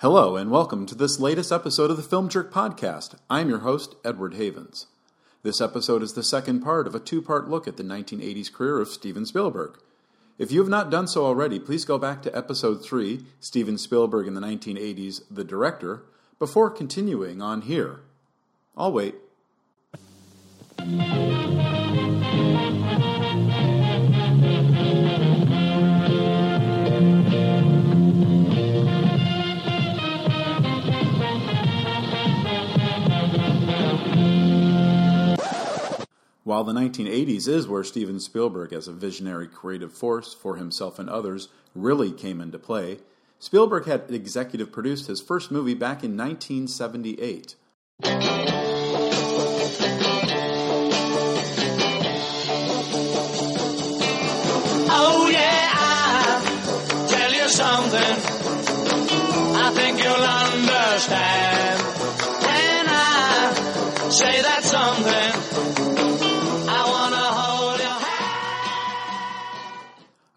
Hello, and welcome to this latest episode of the FilmJerk Podcast. I'm your host, Edward Havens. This episode is the second part of a two part look at the 1980s career of Steven Spielberg. If you have not done so already, please go back to episode 3, Steven Spielberg in the 1980s, The Director, before continuing on here. I'll wait. While the 1980s is where Steven Spielberg, as a visionary creative force for himself and others, really came into play, Spielberg had executive produced his first movie back in 1978.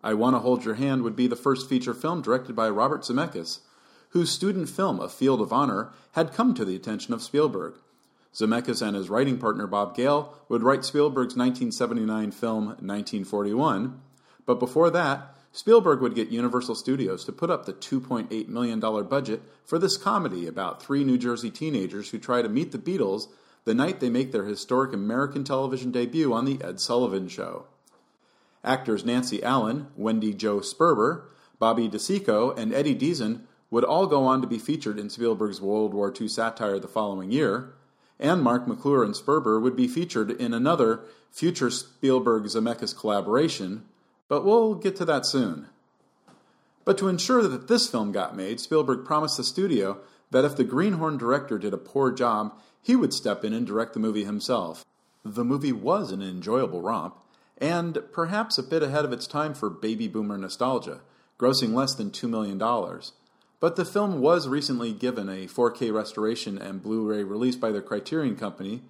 I Want to Hold Your Hand would be the first feature film directed by Robert Zemeckis, whose student film, A Field of Honor, had come to the attention of Spielberg. Zemeckis and his writing partner Bob Gale would write Spielberg's 1979 film 1941, but before that, Spielberg would get Universal Studios to put up the $2.8 million budget for this comedy about three New Jersey teenagers who try to meet the Beatles the night they make their historic American television debut on The Ed Sullivan Show. Actors Nancy Allen, Wendy Jo Sperber, Bobby Di Cicco, and Eddie Deezen would all go on to be featured in Spielberg's World War II satire the following year, and Marc McClure and Sperber would be featured in another future Spielberg Zemeckis collaboration, but we'll get to that soon. But to ensure that this film got made, Spielberg promised the studio that if the Greenhorn director did a poor job, he would step in and direct the movie himself. The movie was an enjoyable romp, and perhaps a bit ahead of its time for baby boomer nostalgia, grossing less than $2 million. But the film was recently given a 4K restoration and Blu ray release by the Criterion Company,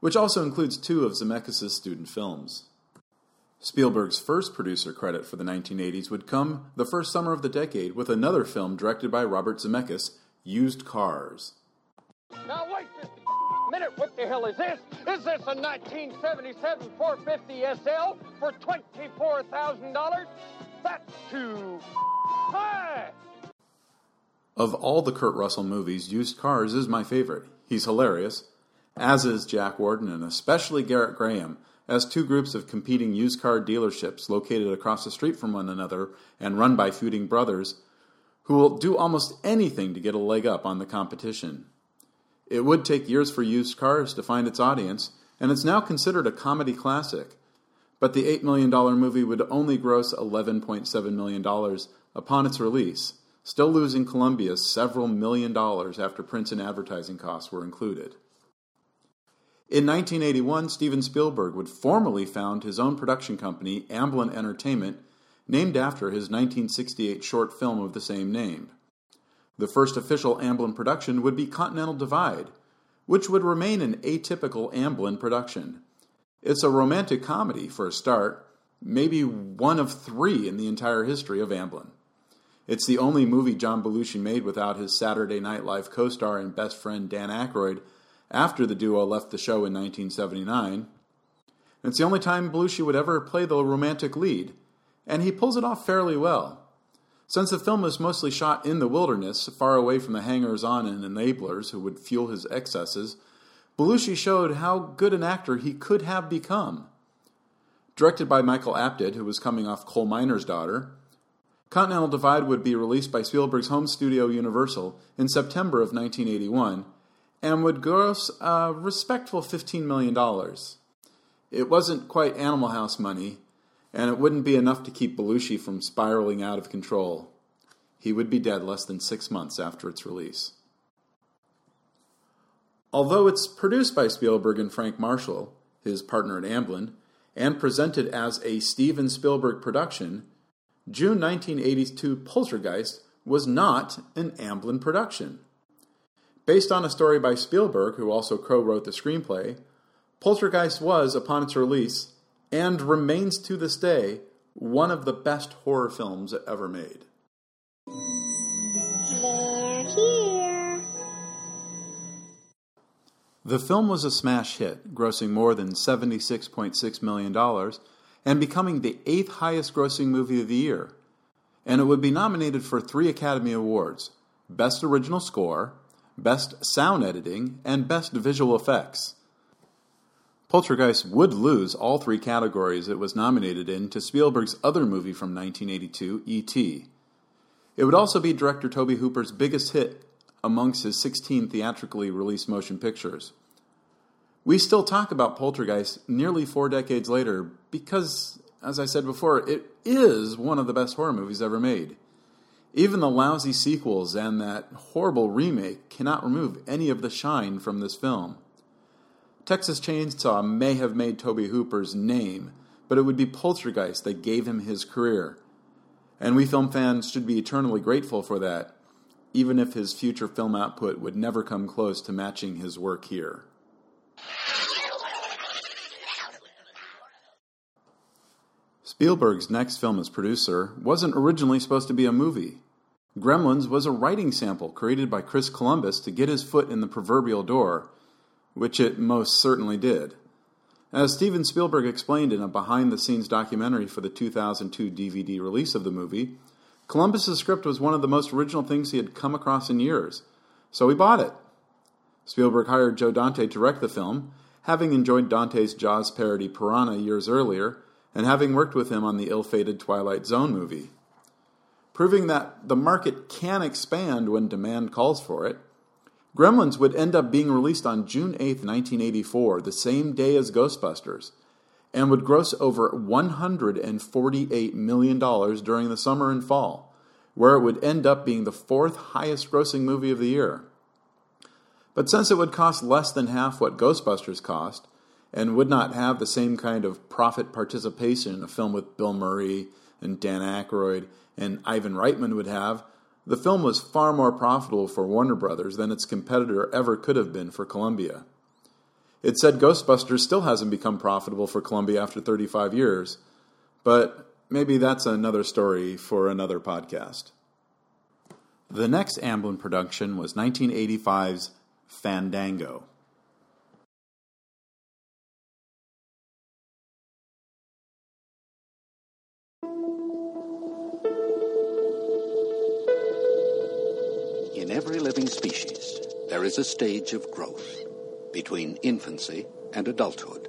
which also includes two of Zemeckis' student films. Spielberg's first producer credit for the 1980s would come the first summer of the decade with another film directed by Robert Zemeckis, Used Cars. Now wait minute. What the hell is this? Is this a 1977 450 SL for $24,000? That's too high. Of all the Kurt Russell movies, Used Cars is my favorite. He's hilarious, as is Jack Warden and especially Gerrit Graham, as two groups of competing used car dealerships located across the street from one another and run by feuding brothers who will do almost anything to get a leg up on the competition. It would take years for Used Cars to find its audience, and it's now considered a comedy classic. But the $8 million movie would only gross $11.7 million upon its release, still losing Columbia several million dollars after print and advertising costs were included. In 1981, Steven Spielberg would formally found his own production company, Amblin Entertainment, named after his 1968 short film of the same name. The first official Amblin production would be Continental Divide, which would remain an atypical Amblin production. It's a romantic comedy for a start, maybe one of three in the entire history of Amblin. It's the only movie John Belushi made without his Saturday Night Live co star and best friend Dan Aykroyd after the duo left the show in 1979. It's the only time Belushi would ever play the romantic lead, and he pulls it off fairly well. Since the film was mostly shot in the wilderness, far away from the hangers on and enablers who would fuel his excesses, Belushi showed how good an actor he could have become. Directed by Michael Apted, who was coming off Coal Miner's Daughter, Continental Divide would be released by Spielberg's home studio Universal in September of 1981 and would gross a respectful $15 million. It wasn't quite Animal House money, and it wouldn't be enough to keep Belushi from spiraling out of control. He would be dead less than six months after its release. Although it's produced by Spielberg and Frank Marshall, his partner at Amblin, and presented as a Steven Spielberg production, June 1982 Poltergeist was not an Amblin production. Based on a story by Spielberg, who also co wrote the screenplay, Poltergeist was, upon its release, and remains to this day one of the best horror films ever made. They're here. The film was a smash hit, grossing more than $76.6 million and becoming the eighth highest grossing movie of the year. And it would be nominated for three Academy Awards Best Original Score, Best Sound Editing, and Best Visual Effects. Poltergeist would lose all three categories it was nominated in to Spielberg's other movie from 1982, E.T. It would also be director Tobe Hooper's biggest hit amongst his 16 theatrically released motion pictures. We still talk about Poltergeist nearly four decades later because, as I said before, it is one of the best horror movies ever made. Even the lousy sequels and that horrible remake cannot remove any of the shine from this film. Texas Chainsaw may have made Tobe Hooper's name, but it would be Poltergeist that gave him his career. And we film fans should be eternally grateful for that, even if his future film output would never come close to matching his work here. Spielberg's next film as producer wasn't originally supposed to be a movie. Gremlins was a writing sample created by Chris Columbus to get his foot in the proverbial door which it most certainly did. As Steven Spielberg explained in a behind the scenes documentary for the 2002 DVD release of the movie, Columbus's script was one of the most original things he had come across in years, so he bought it. Spielberg hired Joe Dante to direct the film, having enjoyed Dante's Jaws parody Piranha years earlier, and having worked with him on the ill fated Twilight Zone movie. Proving that the market can expand when demand calls for it, Gremlins would end up being released on June 8, 1984, the same day as Ghostbusters, and would gross over $148 million during the summer and fall, where it would end up being the fourth highest grossing movie of the year. But since it would cost less than half what Ghostbusters cost, and would not have the same kind of profit participation a film with Bill Murray and Dan Aykroyd and Ivan Reitman would have, the film was far more profitable for Warner Brothers than its competitor ever could have been for Columbia. It said Ghostbusters still hasn't become profitable for Columbia after 35 years, but maybe that's another story for another podcast. The next Amblin production was 1985's Fandango. Every living species, there is a stage of growth between infancy and adulthood.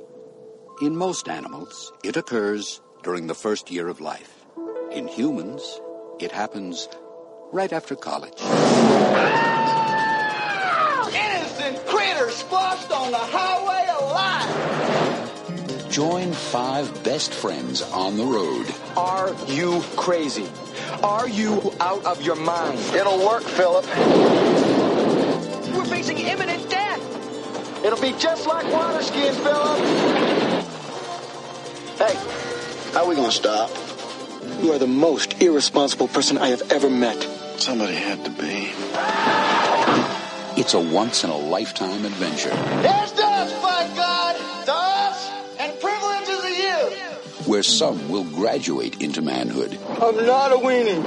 In most animals, it occurs during the first year of life. In humans, it happens right after college. Innocent critters splashed on the highway alive. Join five best friends on the road. Are you crazy? Are you out of your mind? It'll work, Philip. We're facing imminent death. It'll be just like water skiing, Philip. Hey, how are we gonna stop? You are the most irresponsible person I have ever met. Somebody had to be. It's a once in a lifetime adventure Here's where some will graduate into manhood I'm not a weenie.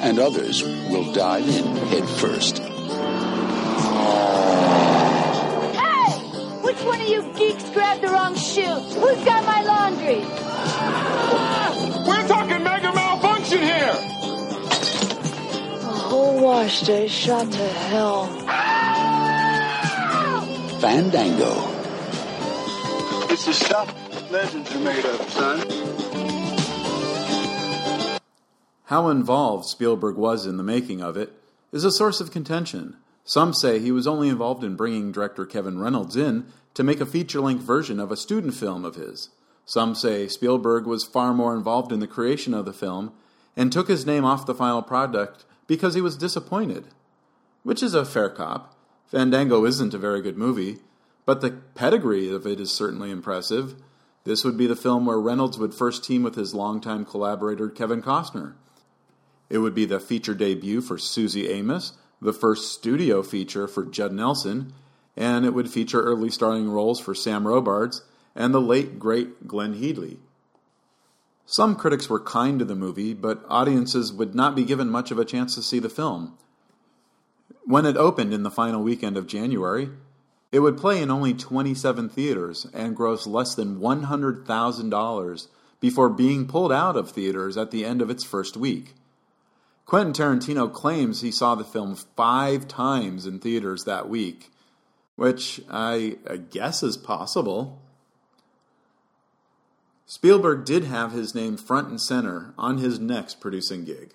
and others will dive in head first. Hey! Which one of you geeks grabbed the wrong shoe? Who's got my laundry? We're talking mega malfunction here. The whole wash day shot to hell. Fandango. It's the stuff legends are made of, son. How involved Spielberg was in the making of it is a source of contention. Some say he was only involved in bringing director Kevin Reynolds in to make a feature length version of a student film of his. Some say Spielberg was far more involved in the creation of the film and took his name off the final product because he was disappointed. Which is a fair cop. Fandango isn't a very good movie, but the pedigree of it is certainly impressive. This would be the film where Reynolds would first team with his longtime collaborator Kevin Costner. It would be the feature debut for Suzy Amis, the first studio feature for Judd Nelson, and it would feature early starring roles for Sam Robards and the late great Glenne Headly. Some critics were kind to the movie, but audiences would not be given much of a chance to see the film. When it opened in the final weekend of January, It would play in only 27 theaters and gross less than $100,000 before being pulled out of theaters at the end of its first week. Quentin Tarantino claims he saw the film five times in theaters that week, which I, I guess is possible. Spielberg did have his name front and center on his next producing gig.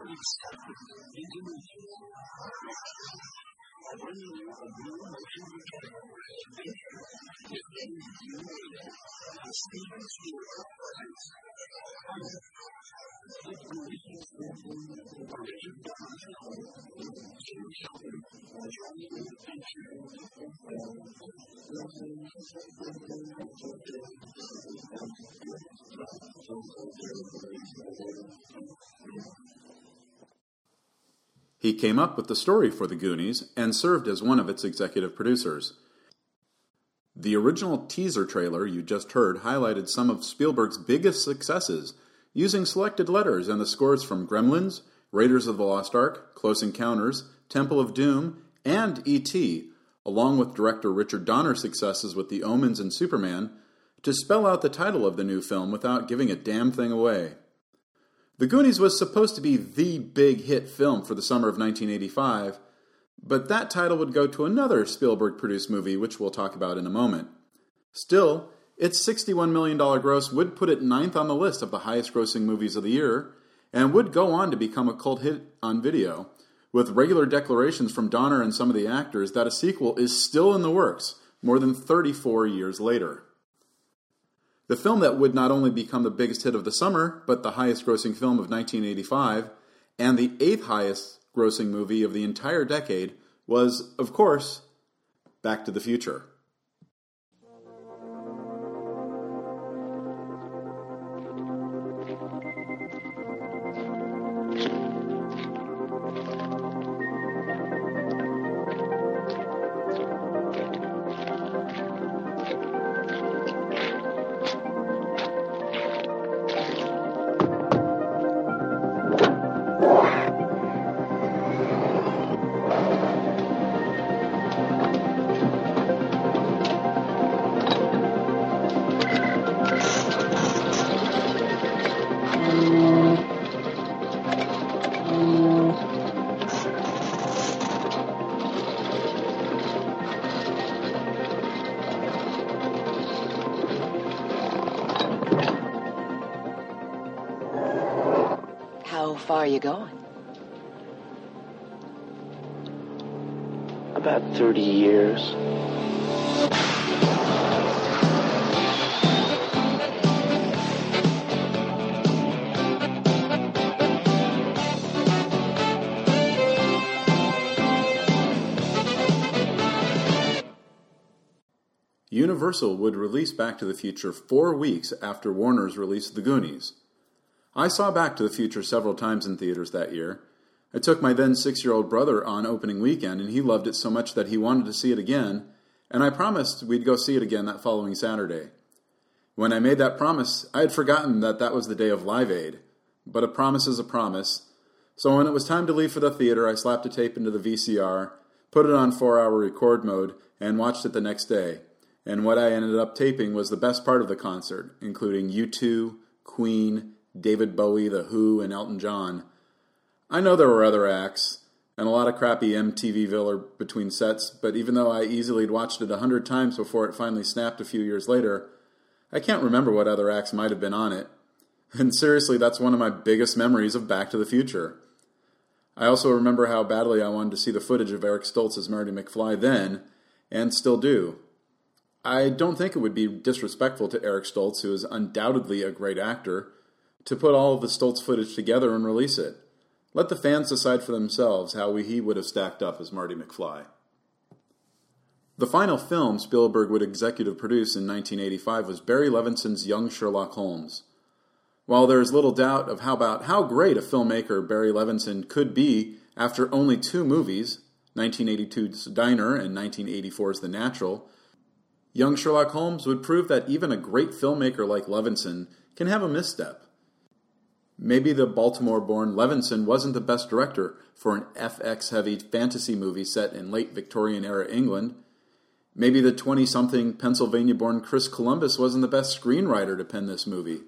I Thank you. He came up with the story for The Goonies and served as one of its executive producers. The original teaser trailer you just heard highlighted some of Spielberg's biggest successes, using selected letters and the scores from Gremlins, Raiders of the Lost Ark, Close Encounters, Temple of Doom, and E.T., along with director Richard Donner's successes with The Omens and Superman, to spell out the title of the new film without giving a damn thing away. The Goonies was supposed to be the big hit film for the summer of 1985, but that title would go to another Spielberg produced movie, which we'll talk about in a moment. Still, its $61 million gross would put it ninth on the list of the highest grossing movies of the year, and would go on to become a cult hit on video, with regular declarations from Donner and some of the actors that a sequel is still in the works more than 34 years later. The film that would not only become the biggest hit of the summer, but the highest grossing film of 1985, and the eighth highest grossing movie of the entire decade, was, of course, Back to the Future. Far are you going? About 30 years. Universal would release Back to the Future four weeks after Warner's released The Goonies. I saw Back to the Future several times in theaters that year. I took my then six year old brother on opening weekend, and he loved it so much that he wanted to see it again, and I promised we'd go see it again that following Saturday. When I made that promise, I had forgotten that that was the day of Live Aid, but a promise is a promise. So when it was time to leave for the theater, I slapped a tape into the VCR, put it on four hour record mode, and watched it the next day. And what I ended up taping was the best part of the concert, including U2, Queen, David Bowie, The Who, and Elton John. I know there were other acts, and a lot of crappy MTV filler between sets, but even though I easily watched it a hundred times before it finally snapped a few years later, I can't remember what other acts might have been on it. And seriously, that's one of my biggest memories of Back to the Future. I also remember how badly I wanted to see the footage of Eric Stoltz as Marty McFly then, and still do. I don't think it would be disrespectful to Eric Stoltz, who is undoubtedly a great actor, to put all of the Stoltz footage together and release it. Let the fans decide for themselves how he would have stacked up as Marty McFly. The final film Spielberg would executive produce in 1985 was Barry Levinson's Young Sherlock Holmes. While there is little doubt of how about how great a filmmaker Barry Levinson could be after only two movies, 1982's Diner and 1984's The Natural, young Sherlock Holmes would prove that even a great filmmaker like Levinson can have a misstep. Maybe the Baltimore born Levinson wasn't the best director for an FX heavy fantasy movie set in late Victorian era England. Maybe the 20 something Pennsylvania born Chris Columbus wasn't the best screenwriter to pen this movie.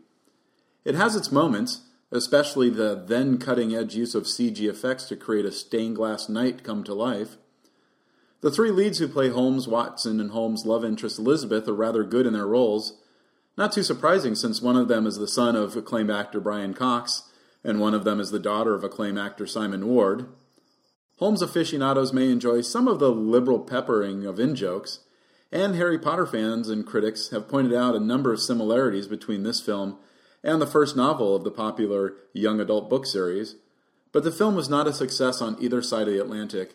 It has its moments, especially the then cutting edge use of CG effects to create a stained glass knight come to life. The three leads who play Holmes, Watson, and Holmes' love interest Elizabeth are rather good in their roles. Not too surprising since one of them is the son of acclaimed actor Brian Cox, and one of them is the daughter of acclaimed actor Simon Ward. Holmes aficionados may enjoy some of the liberal peppering of in jokes, and Harry Potter fans and critics have pointed out a number of similarities between this film and the first novel of the popular young adult book series, but the film was not a success on either side of the Atlantic,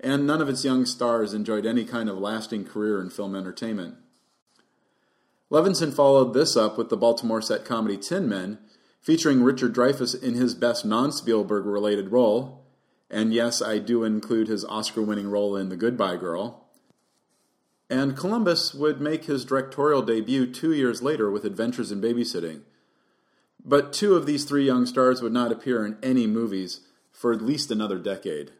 and none of its young stars enjoyed any kind of lasting career in film entertainment. Levinson followed this up with the Baltimore set comedy Tin Men, featuring Richard Dreyfuss in his best non Spielberg related role, and yes, I do include his Oscar winning role in The Goodbye Girl. And Columbus would make his directorial debut two years later with Adventures in Babysitting, but two of these three young stars would not appear in any movies for at least another decade.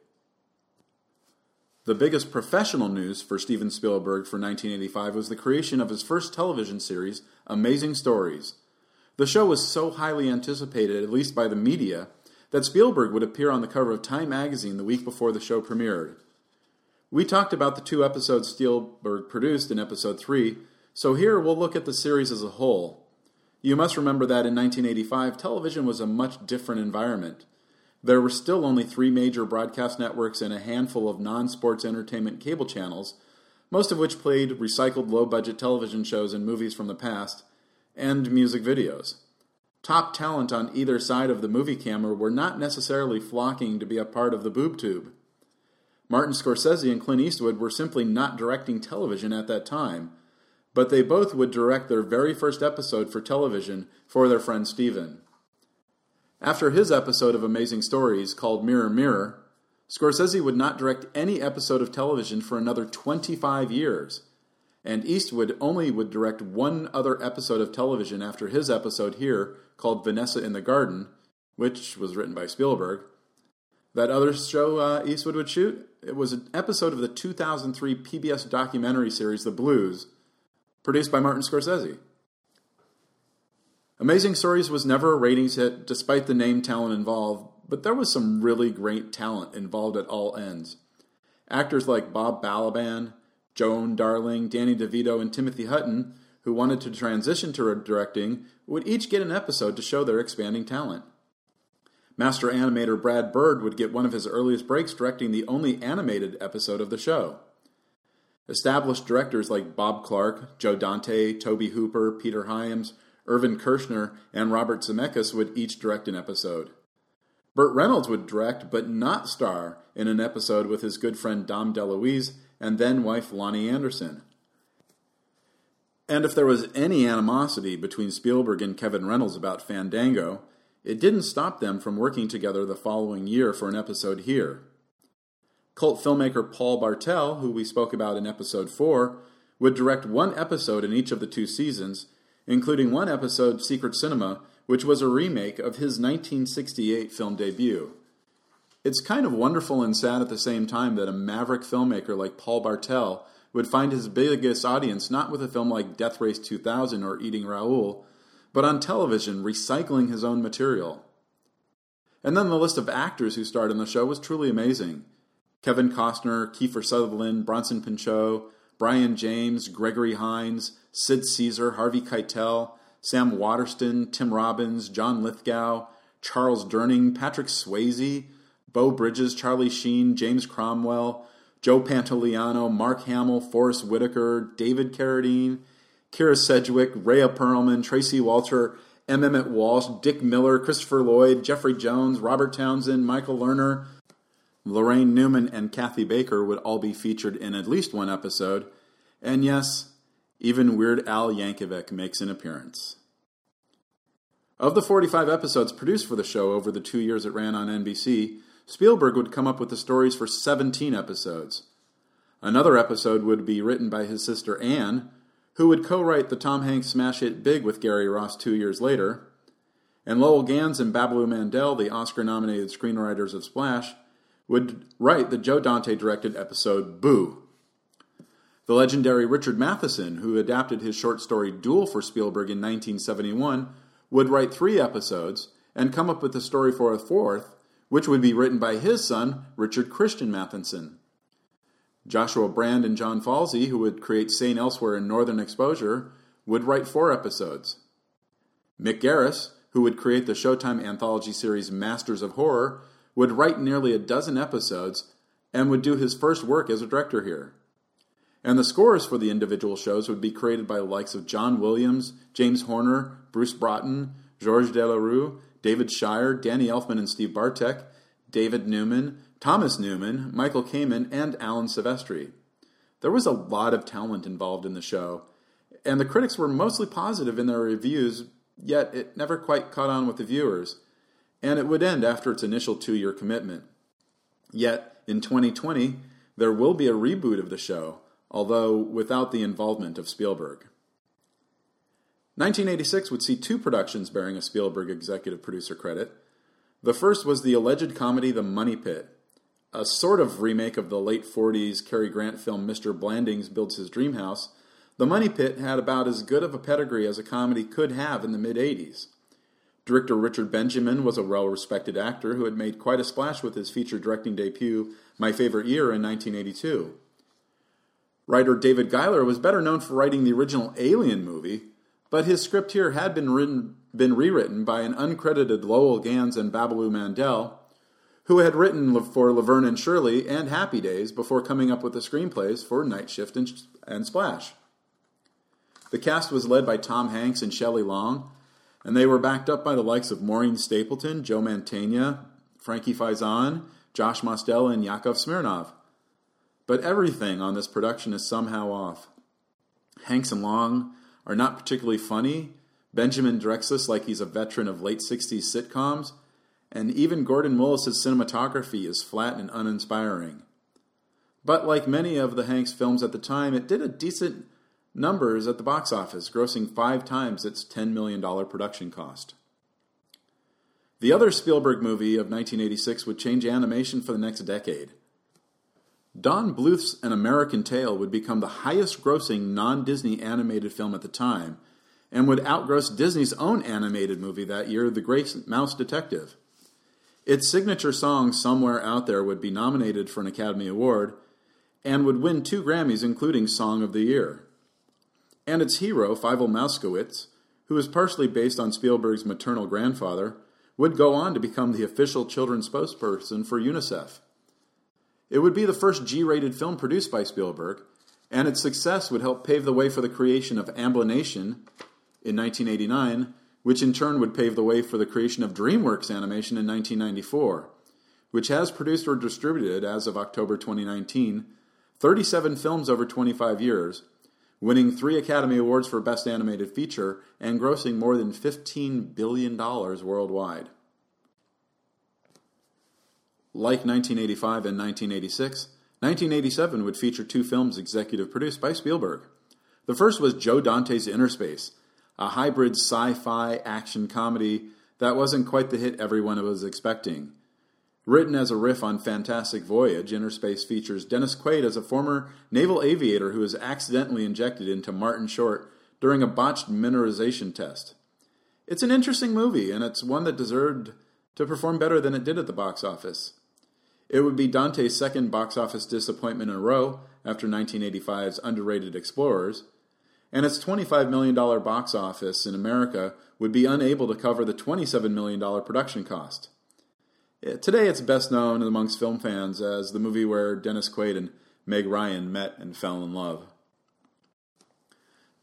The biggest professional news for Steven Spielberg for 1985 was the creation of his first television series, Amazing Stories. The show was so highly anticipated, at least by the media, that Spielberg would appear on the cover of Time magazine the week before the show premiered. We talked about the two episodes Spielberg produced in episode 3, so here we'll look at the series as a whole. You must remember that in 1985, television was a much different environment. There were still only three major broadcast networks and a handful of non sports entertainment cable channels, most of which played recycled low budget television shows and movies from the past, and music videos. Top talent on either side of the movie camera were not necessarily flocking to be a part of the boob tube. Martin Scorsese and Clint Eastwood were simply not directing television at that time but they both would direct their very first episode for television for their friend Steven. After his episode of Amazing Stories called Mirror Mirror, Scorsese would not direct any episode of television for another 25 years, and Eastwood only would direct one other episode of television after his episode here called Vanessa in the Garden, which was written by Spielberg. That other show uh, Eastwood would shoot, it was an episode of the 2003 PBS documentary series The Blues, produced by Martin Scorsese. Amazing Stories was never a ratings hit despite the name talent involved, but there was some really great talent involved at all ends. Actors like Bob Balaban, Joan Darling, Danny DeVito, and Timothy Hutton, who wanted to transition to directing, would each get an episode to show their expanding talent. Master animator Brad Bird would get one of his earliest breaks directing the only animated episode of the show. Established directors like Bob Clark, Joe Dante, Tobe Hooper, Peter Hyams, Irvin Kershner, and Robert Zemeckis would each direct an episode. Burt Reynolds would direct but not star in an episode with his good friend Dom DeLuise and then wife Loni Anderson. And if there was any animosity between Spielberg and Kevin Reynolds about Fandango, it didn't stop them from working together the following year for an episode here. Cult filmmaker Paul Bartel, who we spoke about in episode 4, would direct one episode in each of the two seasons, including one episode, Secret Cinema, which was a remake of his 1968 film debut. It's kind of wonderful and sad at the same time that a maverick filmmaker like Paul Bartel would find his biggest audience not with a film like Death Race 2000 or Eating Raoul, but on television, recycling his own material. And then the list of actors who starred in the show was truly amazing. Kevin Costner, Kiefer Sutherland, Bronson Pinchot, Brion James, Gregory Hines, Sid Caesar, Harvey Keitel, Sam Waterston, Tim Robbins, John Lithgow, Charles Durning, Patrick Swayze, Beau Bridges, Charlie Sheen, James Cromwell, Joe Pantoliano, Mark Hamill, Forest Whitaker, David Carradine, Kyra Sedgwick, Rhea Perlman, Tracy Walter, M. Emmett Walsh, Dick Miller, Christopher Lloyd, Jeffrey Jones, Robert Townsend, Michael Lerner, Laraine Newman, and Kathy Baker would all be featured in at least one episode. And yes, even Weird Al Yankovic makes an appearance. Of the 45 episodes produced for the show over the two years it ran on NBC, Spielberg would come up with the stories for 17 episodes. Another episode would be written by his sister Anne, who would co write the Tom Hanks smash hit Big with Gary Ross two years later. And Lowell Ganz and Babaloo Mandel, the Oscar nominated screenwriters of Splash, would write the Joe Dante directed episode Boo. The legendary Richard Matheson, who adapted his short story Duel for Spielberg in 1971, would write three episodes and come up with the story for a fourth, which would be written by his son, Richard Christian Matheson. Joshua Brand and John Falsey, who would create St. Elsewhere and Northern Exposure, would write four episodes. Mick Garris, who would create the Showtime anthology series Masters of Horror, would write nearly a dozen episodes and would do his first work as a director here. And the scores for the individual shows would be created by the likes of John Williams, James Horner, Bruce Broughton, Georges Delerue, David Shire, Danny Elfman and Steve Bartek, David Newman, Thomas Newman, Michael Kamen, and Alan Silvestri. There was a lot of talent involved in the show, and the critics were mostly positive in their reviews, yet it never quite caught on with the viewers, and it would end after its initial two year commitment. Yet, in 2020, there will be a reboot of the show, although without the involvement of Spielberg. 1986 would see two productions bearing a Spielberg executive producer credit. The first was the alleged comedy The Money Pit, a sort of remake of the late 40s Cary Grant film Mr. Blandings Builds His Dream House. The Money Pit had about as good of a pedigree as a comedy could have in the mid 80s. Director Richard Benjamin was a well respected actor who had made quite a splash with his feature directing debut, My Favorite Year, in 1982. Writer David Giler was better known for writing the original Alien movie, but his script here had been, written, been rewritten by an uncredited Lowell Ganz and Babaloo Mandel, who had written for Laverne and Shirley and Happy Days before coming up with the screenplays for Night Shift and, and Splash. The cast was led by Tom Hanks and Shelley Long, and they were backed up by the likes of Maureen Stapleton, Joe Mantegna, Frankie Faison, Josh Mostel, and Yakov Smirnoff. But everything on this production is somehow off. Hanks and Long are not particularly funny. Benjamin directs us like he's a veteran of late 60s sitcoms, and even Gordon Willis's cinematography is flat and uninspiring. But like many of the Hanks films at the time, it did a decent numbers at the box office, grossing five times its $10 million production cost. The other Spielberg movie of 1986 would change animation for the next decade. Don Bluth's An American Tail would become the highest grossing non Disney animated film at the time and would outgross Disney's own animated movie that year, The Great Mouse Detective. Its signature song, Somewhere Out There, would be nominated for an Academy Award and would win two Grammys, including Song of the Year. And its hero, Fievel Mousekewitz, who is partially based on Spielberg's maternal grandfather, would go on to become the official children's spokesperson for UNICEF. It would be the first G rated film produced by Spielberg, and its success would help pave the way for the creation of Amblimation in 1989, which in turn would pave the way for the creation of DreamWorks Animation in 1994, which has produced or distributed, as of October 2019, 37 films over 25 years, winning three Academy Awards for Best Animated Feature and grossing more than $15 billion worldwide. Like 1985 and 1986, 1987 would feature two films executive produced by Spielberg. The first was Joe Dante's Innerspace, a hybrid sci fi action comedy that wasn't quite the hit everyone was expecting. Written as a riff on Fantastic Voyage, Innerspace features Dennis Quaid as a former naval aviator who is accidentally injected into Martin Short during a botched miniaturization test. It's an interesting movie, and it's one that deserved to perform better than it did at the box office. It would be Dante's second box office disappointment in a row after 1985's Underrated Explorers, and its $25 million box office in America would be unable to cover the $27 million production cost. Uh, today, it's best known amongst film fans as the movie where Dennis Quaid and Meg Ryan met and fell in love.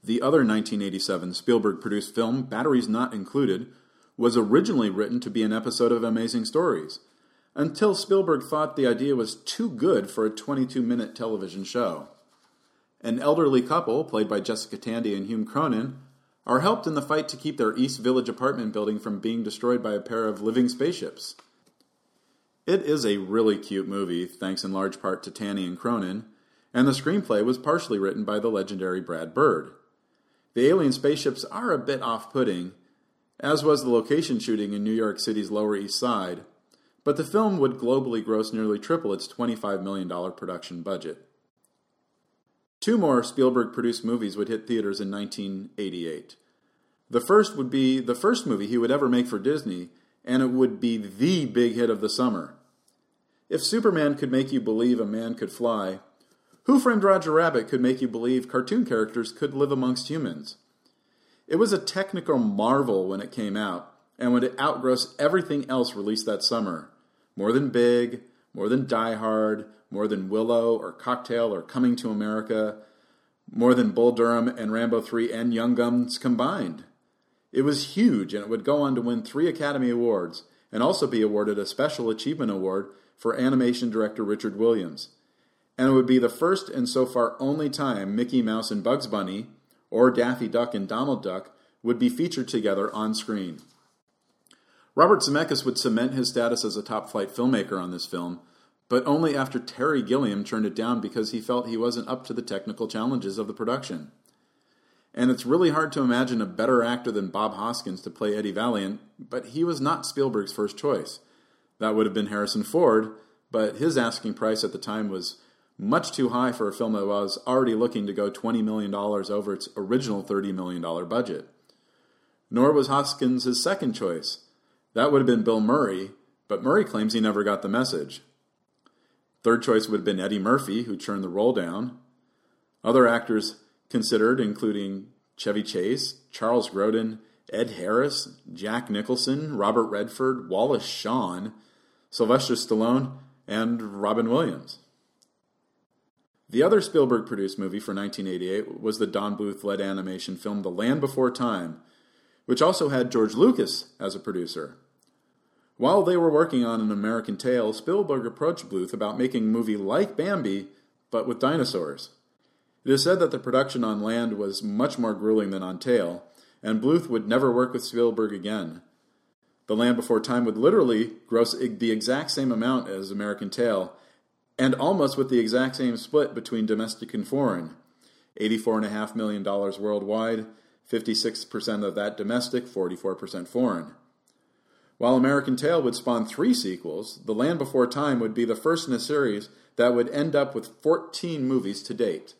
The other 1987 Spielberg produced film, Batteries Not Included, was originally written to be an episode of Amazing Stories, until Spielberg thought the idea was too good for a 22 minute television show. An elderly couple, played by Jessica Tandy and Hume Cronyn, are helped in the fight to keep their East Village apartment building from being destroyed by a pair of living spaceships. It is a really cute movie, thanks in large part to Tandy and Cronyn, and the screenplay was partially written by the legendary Brad Bird. The alien spaceships are a bit off putting, as was the location shooting in New York City's Lower East Side, but the film would globally gross nearly triple its $25 million production budget. Two more Spielberg produced movies would hit theaters in 1988. The first would be the first movie he would ever make for Disney, and it would be the big hit of the summer. If Superman could make you believe a man could fly, Who Framed Roger Rabbit could make you believe cartoon characters could live amongst humans. It was a technical marvel when it came out, and would outgross everything else released that summer. More than Big, more than Die Hard, more than Willow or Cocktail or Coming to America, more than Bull Durham and Rambo 3 and Young Guns combined. It was huge, and it would go on to win three Academy Awards and also be awarded a Special Achievement Award for animation director Richard Williams. And it would be the first and so far only time Mickey Mouse and Bugs Bunny, or Daffy Duck and Donald Duck, would be featured together on screen. Robert Zemeckis would cement his status as a top flight filmmaker on this film, but only after Terry Gilliam turned it down because he felt he wasn't up to the technical challenges of the production. And it's really hard to imagine a better actor than Bob Hoskins to play Eddie Valiant, but he was not Spielberg's first choice. That would have been Harrison Ford, but his asking price at the time was much too high for a film that was already looking to go $20 million over its original $30 million budget. Nor was Hoskins his second choice. That would have been Bill Murray, but Murray claims he never got the message. Third choice would have been Eddie Murphy, who turned the role down. Other actors considered, including Chevy Chase, Charles Grodin, Ed Harris, Jack Nicholson, Robert Redford, Wallace Shawn, Sylvester Stallone, and Robin Williams. The other Spielberg produced movie for 1988 was the Don Bluth led animation film The Land Before Time, which also had George Lucas as a producer. While they were working on An American Tail, Spielberg approached Bluth about making a movie like Bambi, but with dinosaurs. It is said that the production on land was much more grueling than on Tail, and Bluth would never work with Spielberg again. The Land Before Time would literally gross the exact same amount as American Tail, and almost with the exact same split between domestic and foreign $84.5 million worldwide, 56% of that domestic, 44% foreign. While American Tail would spawn three sequels, The Land Before Time would be the first in a series that would end up with 14 movies to date.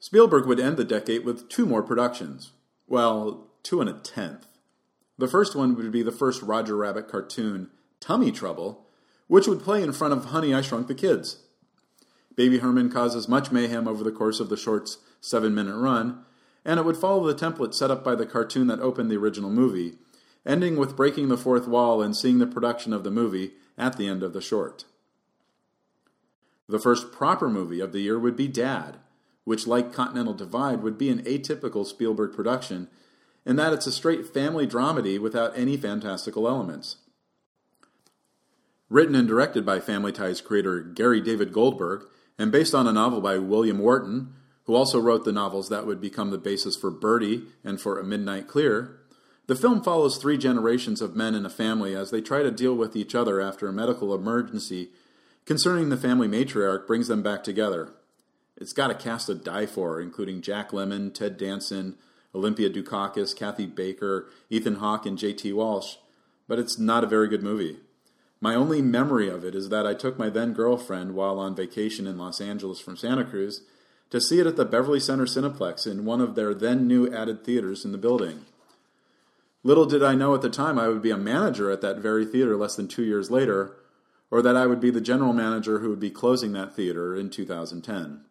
Spielberg would end the decade with two more productions. Well, two and a tenth. The first one would be the first Roger Rabbit cartoon, Tummy Trouble, which would play in front of Honey, I Shrunk the Kids. Baby Herman causes much mayhem over the course of the short's seven minute run, and it would follow the template set up by the cartoon that opened the original movie, ending with breaking the fourth wall and seeing the production of the movie at the end of the short. The first proper movie of the year would be Dad, which, like Continental Divide, would be an atypical Spielberg production in that it's a straight family dramedy without any fantastical elements. Written and directed by Family Ties creator Gary David Goldberg, and based on a novel by William Wharton, who also wrote the novels that would become the basis for Birdy and for A Midnight Clear, the film follows three generations of men in a family as they try to deal with each other after a medical emergency concerning the family matriarch brings them back together. It's got a cast to die for, including Jack Lemmon, Ted Danson, Olympia Dukakis, Kathy Baker, Ethan Hawke, and J.T. Walsh, but it's not a very good movie. My only memory of it is that I took my then girlfriend while on vacation in Los Angeles from Santa Cruz to see it at the Beverly Center Cineplex in one of their then new added theaters in the building. Little did I know at the time I would be a manager at that very theater less than two years later, or that I would be the general manager who would be closing that theater in 2010.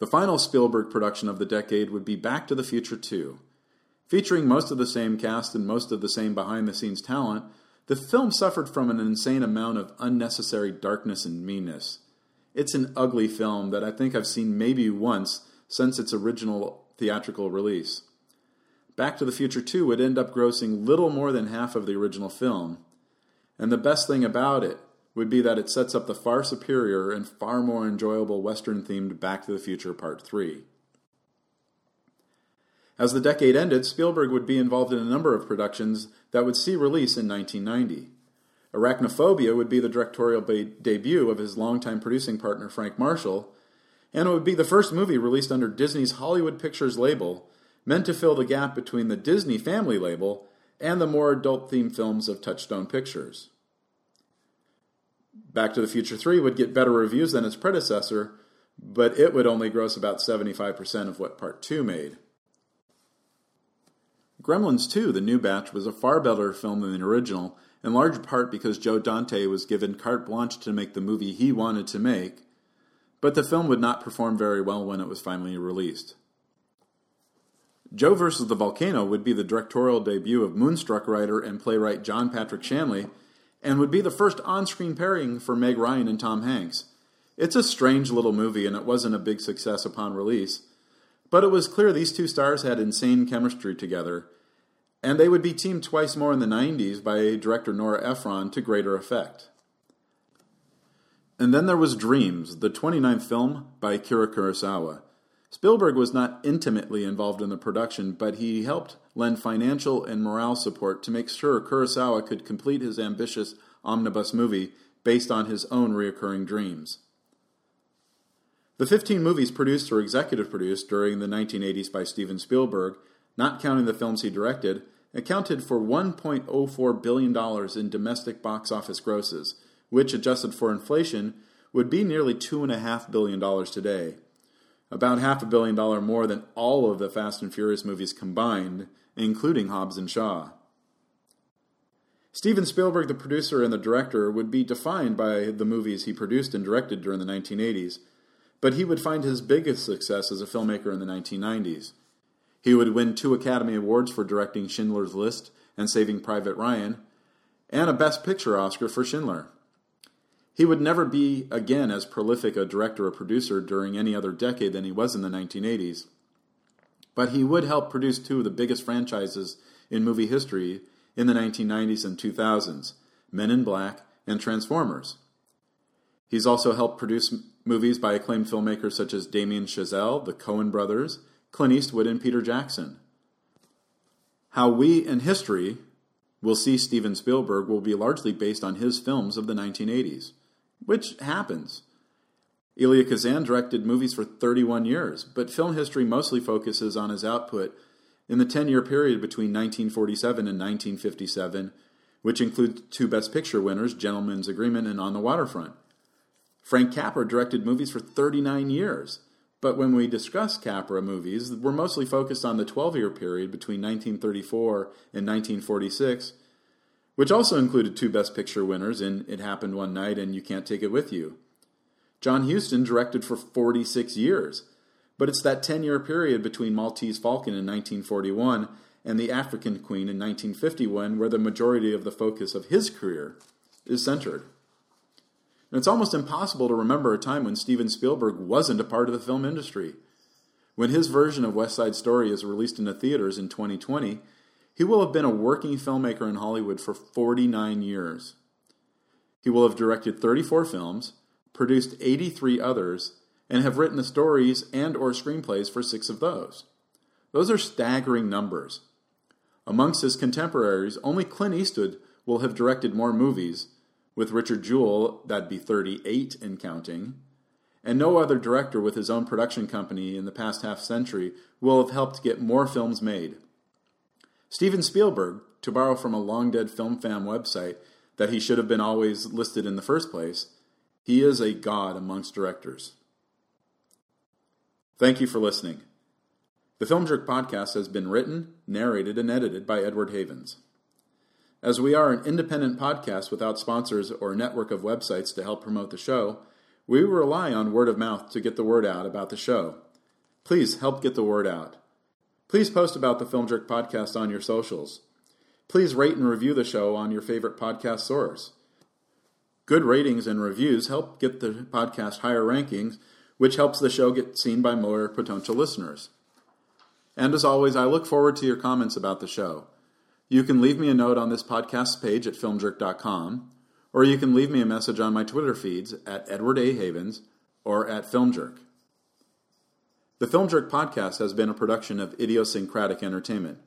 The final Spielberg production of the decade would be Back to the Future 2. Featuring most of the same cast and most of the same behind the scenes talent, The film suffered from an insane amount of unnecessary darkness and meanness. It's an ugly film that I think I've seen maybe once since its original theatrical release. Back to the Future 2 would end up grossing little more than half of the original film. And the best thing about it would be that it sets up the far superior and far more enjoyable Western themed Back to the Future Part 3. As the decade ended, Spielberg would be involved in a number of productions that would see release in 1990. Arachnophobia would be the directorial debut of his longtime producing partner Frank Marshall, and it would be the first movie released under Disney's Hollywood Pictures label, meant to fill the gap between the Disney family label and the more adult themed films of Touchstone Pictures. Back to the Future 3 would get better reviews than its predecessor, but it would only gross about 75% of what Part 2 made. Gremlins 2, the new batch, was a far better film than the original, in large part because Joe Dante was given carte blanche to make the movie he wanted to make, but the film would not perform very well when it was finally released. Joe vs. the Volcano would be the directorial debut of Moonstruck writer and playwright John Patrick Shanley, and would be the first on screen pairing for Meg Ryan and Tom Hanks. It's a strange little movie, and it wasn't a big success upon release, but it was clear these two stars had insane chemistry together, and they would be teamed twice more in the 90s by director Nora Ephron to greater effect. And then there was Dreams, the 29th film by Akira Kurosawa. Spielberg was not intimately involved in the production, but he helped lend financial and morale support to make sure Kurosawa could complete his ambitious omnibus movie based on his own reoccurring dreams. The 15 movies produced or executive produced during the 1980s by Steven Spielberg, not counting the films he directed, accounted for $1.04 billion in domestic box office grosses, which, adjusted for inflation, would be nearly $2.5 billion today. About half a billion dollar more than all of the Fast and Furious movies combined, including Hobbs and Shaw. Steven Spielberg, the producer and the director, would be defined by the movies he produced and directed during the 1980s, but he would find his biggest success as a filmmaker in the 1990s. He would win two Academy Awards for directing Schindler's List and Saving Private Ryan, and a Best Picture Oscar for Schindler. He would never be again as prolific a director or producer during any other decade than he was in the 1980s, but he would help produce two of the biggest franchises in movie history in the 1990s and 2000s Men in Black and Transformers. He's also helped produce movies by acclaimed filmmakers such as Damien Chazelle, the Coen brothers, Clint Eastwood, and Peter Jackson. How we in history will see Steven Spielberg will be largely based on his films of the 1980s, which happens. Elia Kazan directed movies for 31 years, but film history mostly focuses on his output in the 10 year period between 1947 and 1957, which includes two Best Picture winners, Gentleman's Agreement and On the Waterfront. Frank Capra directed movies for 39 years, but when we discuss Capra movies, we're mostly focused on the 12 year period between 1934 and 1946, which also included two Best Picture winners in It Happened One Night and You Can't Take It With You. John Huston directed for 46 years, but it's that 10 year period between Maltese Falcon in 1941 and The African Queen in 1951 where the majority of the focus of his career is centered. And it's almost impossible to remember a time when Steven Spielberg wasn't a part of the film industry. When his version of West Side Story is released into theaters in 2020, he will have been a working filmmaker in Hollywood for 49 years. He will have directed 34 films, produced 83 others, and have written the stories and or screenplays for 6 of those. Those are staggering numbers. Amongst his contemporaries, only Clint Eastwood will have directed more movies with Richard Jewell, that'd be 38 and counting. And no other director with his own production company in the past half century will have helped get more films made. Steven Spielberg, to borrow from a long dead film fam website that he should have been always listed in the first place, he is a god amongst directors. Thank you for listening. The FilmJerk podcast has been written, narrated, and edited by Edward Havens. As we are an independent podcast without sponsors or a network of websites to help promote the show, we rely on word of mouth to get the word out about the show. Please help get the word out. Please post about the FilmJerk podcast on your socials. please rate and review the show on your favorite podcast source. Good ratings and reviews help get the podcast higher rankings, which helps the show get seen by more potential listeners. And as always, I look forward to your comments about the show. You can leave me a note on this podcast page at filmjerk.com, or you can leave me a message on my Twitter feeds at Edward A. Havens or at Filmjerk. The FilmJerk podcast has been a production of Idiosyncratic Entertainment.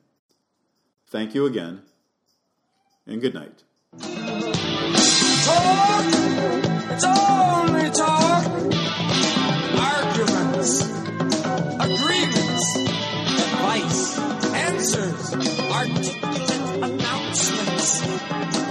Thank you again, and good night. It's only talk, arguments, agreements, advice, answers, articulate announcements.